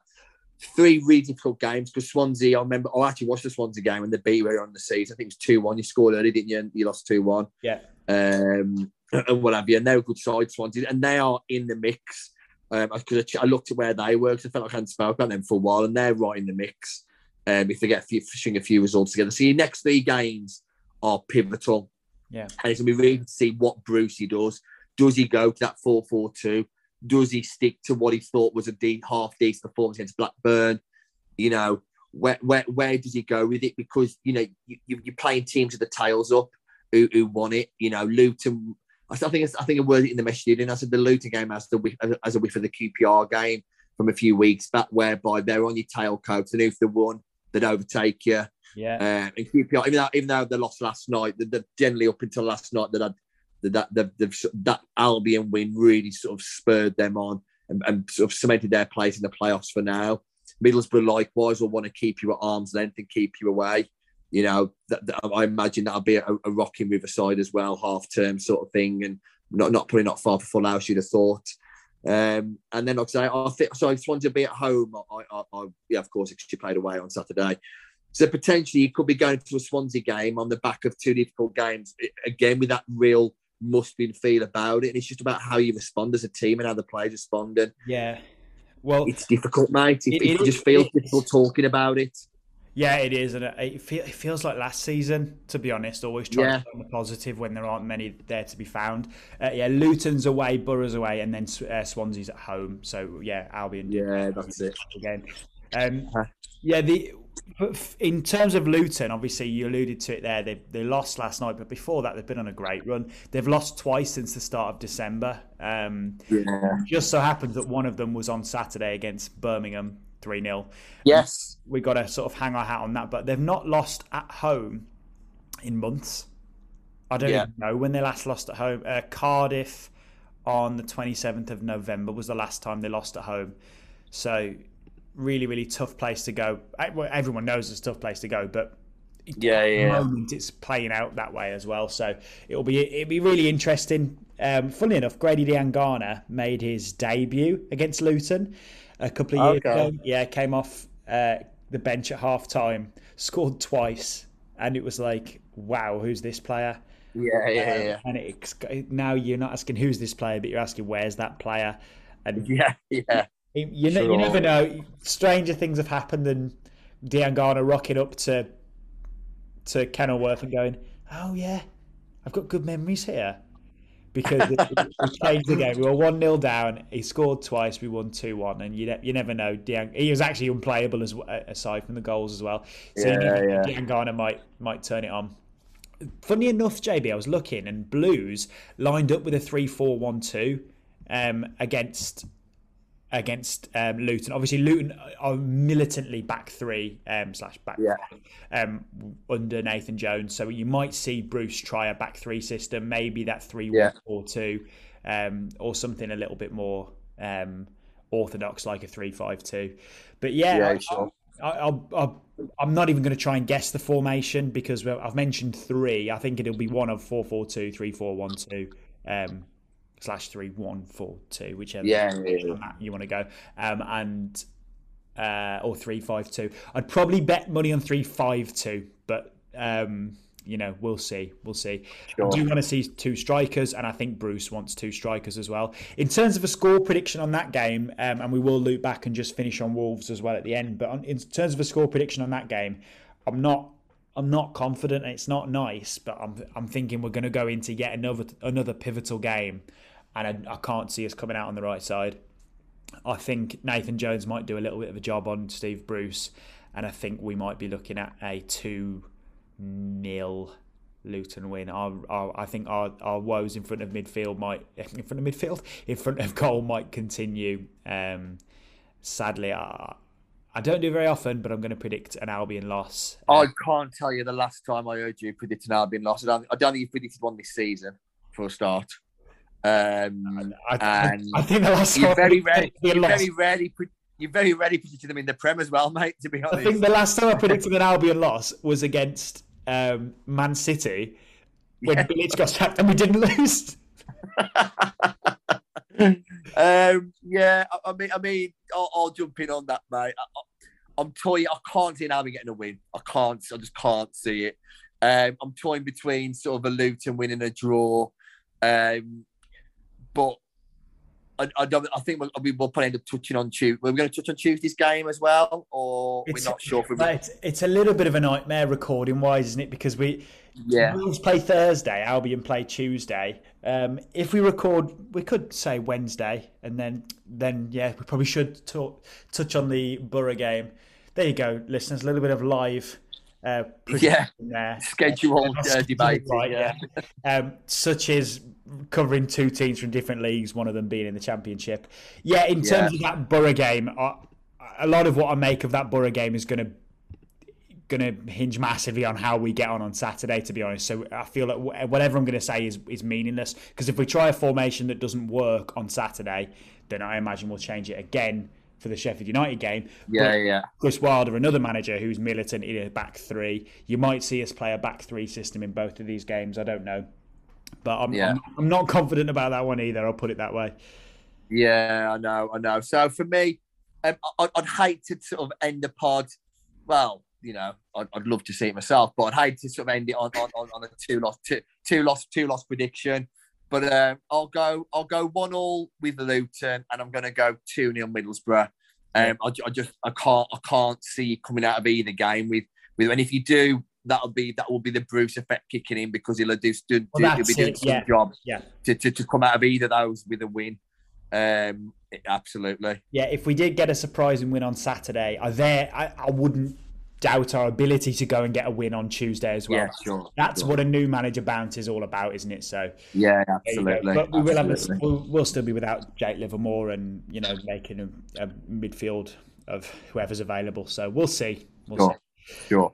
Three really difficult games because Swansea, I remember, I actually watched the Swansea game and the beat earlier on the season. I think it was 2 1. You scored early, didn't you? And you lost 2 1. Yeah. Um, and what have you. And they're a good side, Swansea. And they are in the mix. Because um, I looked at where they were because I felt like I hadn't spoken about them for a while and they're right in the mix. Um, if they get a few, fishing a few results together. So your next three games are pivotal. Yeah. And it's going to be really to see what Brucey does. Does he go to that 4 4 2? Does he stick to what he thought was a de- half decent performance against Blackburn? You know, where, where where does he go with it? Because, you know, you, you're playing teams with the tails up who, who won it. You know, Luton. I think I think I worded it in the message, and I said the Luton game as the as a whiff of the QPR game from a few weeks back, whereby they're on your tailcoats, and if they won, they'd overtake you. Yeah. Um, and QPR, even though even though they lost last night, they're generally up until last night that had that that that Albion win really sort of spurred them on and, and, sort of cemented their place in the playoffs for now. Middlesbrough likewise will want to keep you at arm's length and keep you away. You know, that, that, I imagine that'll be a, a rocking Riverside as well, half term sort of thing, and not not probably not far for full house. You'd have thought. Um, and then, like I say, I think so. To be at home. I, I, I yeah, of course, she played away on Saturday. So potentially, you could be going to a Swansea game on the back of two difficult games again with that real must be feel about it. And it's just about how you respond as a team and how the players respond. And yeah, well, it's difficult, mate. It, it, it just feels difficult talking about it. Yeah, it is, and it, feels like last season. To be honest, always trying yeah. to find the positive when there aren't many there to be found. Uh, yeah, Luton's away, Borough's away, and then uh, Swansea's at home. So yeah, Albion. Yeah, that's it again. Um, yeah, the in terms of Luton, obviously you alluded to it there. They they lost last night, but before that they've been on a great run. They've lost twice since the start of December. Um, yeah. Just so happens that one of them was on Saturday against Birmingham, three 0 Yes, we got to sort of hang our hat on that. But they've not lost at home in months. I don't yeah. even know when they last lost at home. Uh, Cardiff on the twenty seventh of November was the last time they lost at home. So really, really tough place to go. Everyone knows it's a tough place to go, but Yeah, yeah. moment it's playing out that way as well. So it'll be it'll be really interesting. Um, funny enough, Grady Diangana made his debut against Luton a couple of years Okay. ago. Yeah, came off uh, the bench at half time, scored twice, and it was like, wow, who's this player? Yeah, yeah, Um, yeah. And it's, now you're not asking who's this player, but you're asking where's that player. And Yeah, yeah. You, you, ne- you never know. Stranger things have happened than Diangana rocking up to to Kenilworth and going, "Oh yeah, I've got good memories here." Because it, it, it changed the game. We were one 0 down. He scored twice. We won two one, and you ne- you never know. Diang- he was actually unplayable as aside from the goals as well. So you Yeah, never know. yeah. Diangana might might turn it on. Funny enough, JB, I was looking and Blues lined up with a 3 4 1 2 um, against against um, Luton. Obviously, Luton are militantly back three um, slash back Yeah. um, under Nathan Jones. So you might see Bruce try a back three system, maybe that three Yeah. one four two, um, or something a little bit more um, orthodox like a three five two. But yeah, Yeah, I- sure. I, I'm not even going to try and guess the formation because well, I've mentioned three. I think it'll be one of four four two, three four one two, um, slash three one four two, whichever Yeah, yeah, yeah. you want to go, um, and uh, or three five two. I'd probably bet money on three five two, but um, you know we'll see, we'll see. Sure. I do want to see two strikers, and I think Bruce wants two strikers as well. In terms of a score prediction on that game, um, and we will loop back and just finish on Wolves as well at the end. But on, in terms of a score prediction on that game, I'm not. I'm not confident. and It's not nice, but I'm. I'm thinking we're going to go into yet another another pivotal game, and I, I can't see us coming out on the right side. I think Nathan Jones might do a little bit of a job on Steve Bruce, and I think we might be looking at a two nil Luton win. Our, our, I think our, our woes in front of midfield might in front of midfield in front of goal might continue. Um, sadly, I, I don't do very often, but I'm going to predict an Albion loss. I can't tell you the last time I heard you predict an Albion loss. I don't, I don't think you've predicted one this season for a start. Um, I, I, and I think the last time you very rarely, you very rarely, you very rarely predicted them in the Prem as well, mate. To be honest, I think the last time I predicted an Albion loss was against um, Man City when Yeah. Bilic got sacked and we didn't lose. um, yeah, I, mean, I mean, I'll, I'll jump in on that, mate. I, I'm toying. I can't see an Albion getting a win. I can't. I just can't see it. Um, I'm toying between sort of a Luton win and a draw, um, but I, I don't. I think we'll, we will probably end up touching on Tuesday. We're going to touch on Tuesday's game as well, or It's- we're not sure if we're. It's, it's a little bit of a nightmare recording wise, isn't it? Because we Yeah, Wolves play Thursday, Albion play Tuesday. Um, if we record, we could say Wednesday, and then then yeah, we probably should talk, touch on the Borough game. There you go, listeners. A little bit of live. Uh, Yeah. there. scheduled uh, Scheduled debate. right, yeah. um, such as covering two teams from different leagues, one of them being in the championship. Yeah, in terms of that Borough game, I, a lot of what I make of that Borough game is going to going to hinge massively on how we get on on Saturday. To be honest, so I feel like whatever I'm going to say is is meaningless because if we try a formation that doesn't work on Saturday, then I imagine we'll change it again for the Sheffield United game. Yeah, But yeah. Chris Wilder, another manager who's militant in a back three. You might see us play a back three system in both of these games. I don't know, but I'm Yeah. I'm, I'm not confident about that one either. I'll put it that way. Yeah, I know, I know. So for me, um, I, I'd hate to sort of end the pod. Well, you know, I'd, I'd love to see it myself, but I'd hate to sort of end it on on, on, on a two loss two two loss two loss prediction. But um, I'll go I'll go one all with Luton, and I'm going to go two 0 Middlesbrough. Um, I, I just I can't I can't see coming out of either game with with. And if you do, that'll be that will be the Bruce effect kicking in because he'll do, do, do Well, he'll be doing it, some yeah. job Yeah. to, to to come out of either of those with a win. Um, absolutely. Yeah, if we did get a surprising win on Saturday, I there I, I wouldn't doubt our ability to go and get a win on Tuesday as well. Yeah, sure. That's sure. what a new manager bounce is all about, isn't it? So Yeah, there you go. absolutely. But we will have a, we'll, we'll still be without Jake Livermore and you know making a, a midfield of whoever's available. So we'll see. We'll Sure. see. Sure.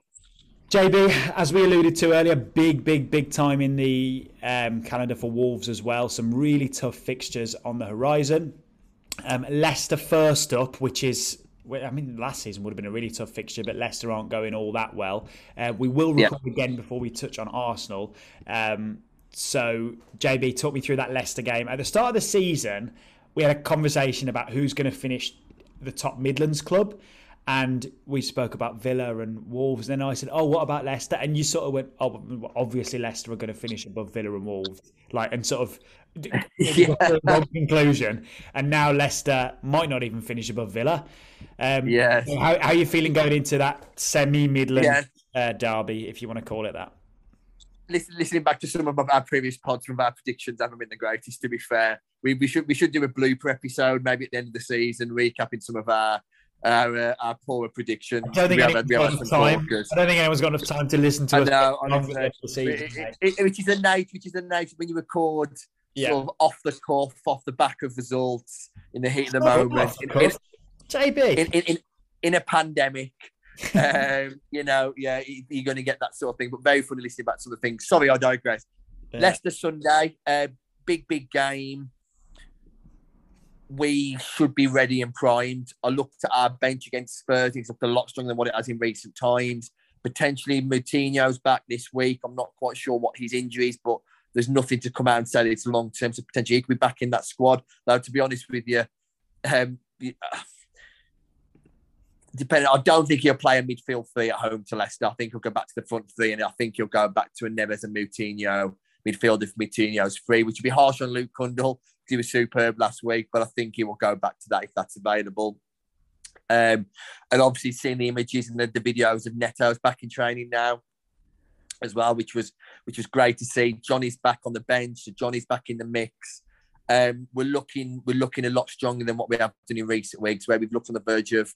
JB, as we alluded to earlier, big, big, big time in the um, calendar for Wolves as well. Some really tough fixtures on the horizon. Um, Leicester first up, which is I mean, last season would have been a really tough fixture, but Leicester aren't going all that well. Uh, we will record yeah. again before we touch on Arsenal. Um, so, JB, talk me through that Leicester game. At the start of the season, we had a conversation about who's going to finish the top Midlands club and we spoke about Villa and Wolves. And then I said, "Oh, what about Leicester?" And you sort of went, "Oh, obviously Leicester are going to finish above Villa and Wolves," like, and sort of yeah. wrong conclusion. And now Leicester might not even finish above Villa. Um, yeah. How, how, are you feeling going into that semi-Midland yeah. uh, derby, if you want to call it that? Listen, listening back to some of our previous pods from our predictions haven't been the greatest. To be fair, we, we should we should do a blooper episode maybe at the end of the season, recapping some of our our, uh, our poorer predictions. I don't think anyone's got enough time. I don't think anyone's got enough time to listen to I know, honestly, it, it, which is a night, which is a night when you record yeah. sort of off the cuff, off the back of results, in the heat of the oh, moment. In, in, JB. In, in, in, a pandemic. um, you know, yeah, you're going to get that sort of thing. But very funny listening back to some of the things. Sorry, I digress. Yeah. Leicester Sunday, uh, big, big game we should be ready and primed. I looked at our bench against Spurs. It's looked a lot stronger than what it has in recent times. Potentially Moutinho's back this week. I'm not quite sure what his injuries, but there's nothing to come out and say it's long term. So potentially he could be back in that squad. Though to be honest with you, um, depending, I don't think he'll play a midfield three at home to Leicester. I think he'll go back to the front three, and I think he'll go back to a Neves and Moutinho midfield if Moutinho's free, which would be harsh on Luke Cundle he was superb last week, but I think he will go back to that if that's available. Um, and obviously seeing the images and the, the videos of Neto's back in training now as well, which was which was great to see. Johnny's back on the bench, so Johnny's back in the mix. Um, we're looking we're looking a lot stronger than what we have done in recent weeks, where we've looked on the verge of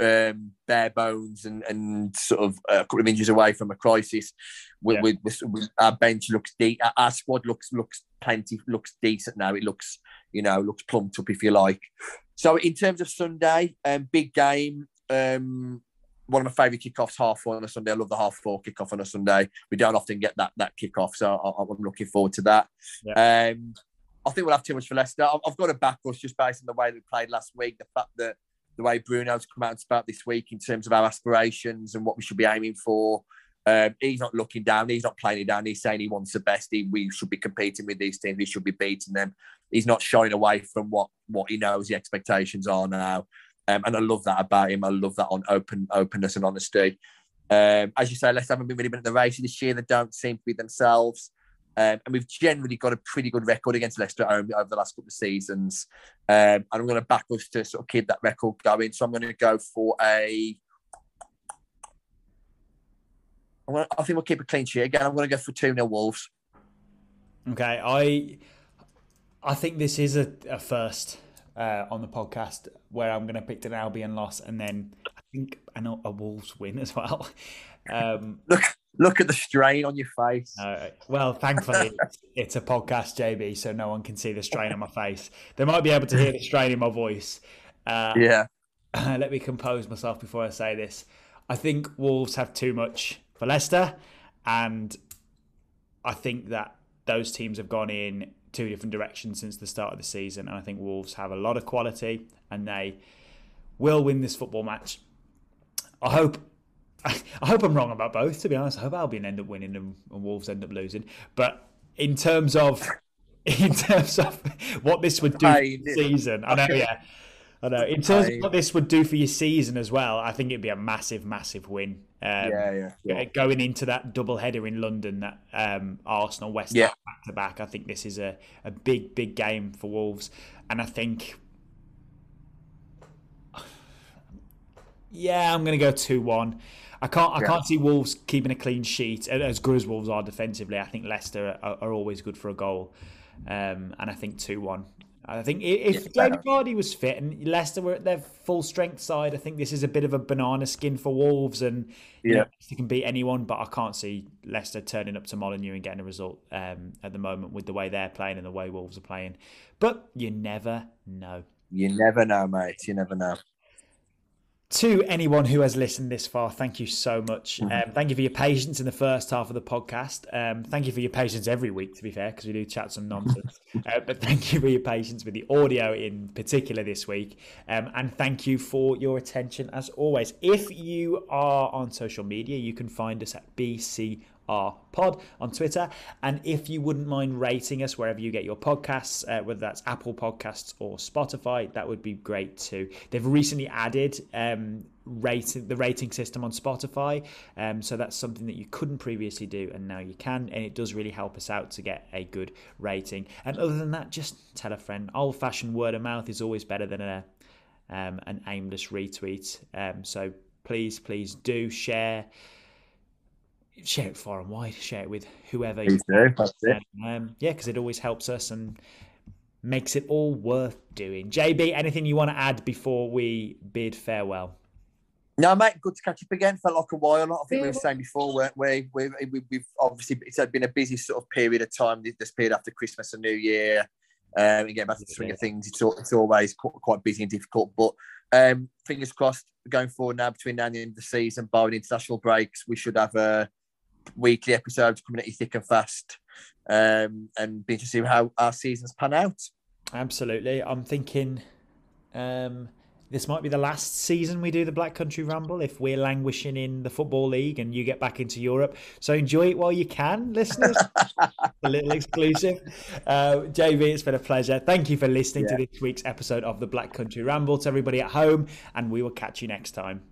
um, bare bones and, and sort of a couple of inches away from a crisis. Yeah. our bench looks deep. Our squad looks looks plenty looks decent now. It looks you know looks plumped up if you like. So in terms of Sunday, um, big game. Um, one of my favourite kickoffs, half four on a Sunday. I love the half four kickoff on a Sunday. We don't often get that that kickoff, so I, am looking forward to that. Yeah. Um, I think we'll have too much for Leicester. I've got a back us just based on the way we played last week. The fact that the way Bruno's come out spoke this week in terms of our aspirations and what we should be aiming for. Um, he's not looking down. He's not playing it down. He's saying he wants the best. He, we should be competing with these teams. We should be beating them. He's not shying away from what what he knows the expectations are now. Um, and I love that about him. I love that on open openness and honesty. Um, as you say, let's haven't been really been at the races this year. They don't seem to be themselves. Um, and we've generally got a pretty good record against Leicester at home over the last couple of seasons. Um, and I'm going to back us to sort of keep that record going. So I'm going to go for a. Gonna, I think we'll keep a clean sheet again. I'm going to go for 2 0 Wolves. Okay. I I think this is a, a first uh, on the podcast where I'm going to pick an Albion loss and then I think a, a Wolves win as well. Um, Look, Look at the strain on your face. Uh, well, thankfully, it's a podcast, JB, so no one can see the strain on my face. They might be able to hear the strain in my voice. Uh, yeah. let me compose myself before I say this. I think Wolves have too much for Leicester, and I think that those teams have gone in two different directions since the start of the season, and I think Wolves have a lot of quality, and they will win this football match. I hope I hope I'm wrong about both. To be honest, I hope Albion end up winning and, and Wolves end up losing. But in terms of in terms of what this would do I, for the season, I know, yeah, I know. In terms I, of what this would do for your season as well, I think it'd be a massive, massive win. Um, yeah, yeah, yeah, Going into that double header in London, that um, Arsenal West back to back, I think this is a, a big, big game for Wolves, and I think. Yeah, I'm going to go two one. I can't I yeah. can't see Wolves keeping a clean sheet as good as Wolves are defensively. I think Leicester are, are always good for a goal, um, and I think two one. I think if yeah, Jamie Vardy was fit and Leicester were at their full strength side, I think this is a bit of a banana skin for Wolves, and yeah, know, they can beat anyone. But I can't see Leicester turning up to Molineux and getting a result um, at the moment with the way they're playing and the way Wolves are playing. But you never know. You never know, mate. You never know. To anyone who has listened this far, thank you so much. Mm-hmm. Um, thank you for your patience in the first half of the podcast. Um, thank you for your patience every week, to be fair, because we do chat some nonsense. uh, but thank you for your patience with the audio in particular this week. Um, and thank you for your attention as always. If you are on social media, you can find us at BC our pod on Twitter. And if you wouldn't mind rating us wherever you get your podcasts, uh, whether that's Apple Podcasts or Spotify, that would be great too. They've recently added um, rating the rating system on Spotify, um, so that's something that you couldn't previously do, and now you can, and it does really help us out to get a good rating. And other than that, just tell a friend. Old-fashioned word of mouth is always better than a um, an aimless retweet. Um, so please, please do share share it far and wide, share it with whoever you do. That's it. Um, yeah, because it always helps us and makes it all worth doing. JB, anything you want to add before we bid farewell? No, mate, good to catch up again. Felt like a while. I think we were saying before, weren't we? we, we we've obviously it's been a busy sort of period of time this period after Christmas and New Year. Um, and getting back to the swing of things, it's, it's always quite busy and difficult. But um, fingers crossed, going forward now between now and the end of the season, barring international breaks, we should have a weekly episodes coming at you thick and fast, um, and be to see how our seasons pan out. Absolutely, I'm thinking. Um, this might be the last season we do the Black Country Ramble if we're languishing in the Football League and you get back into Europe. So enjoy it while you can, listeners. a little exclusive. Uh, JB, it's been a pleasure. Thank you for listening yeah. to this week's episode of the Black Country Ramble. To everybody at home, and we will catch you next time.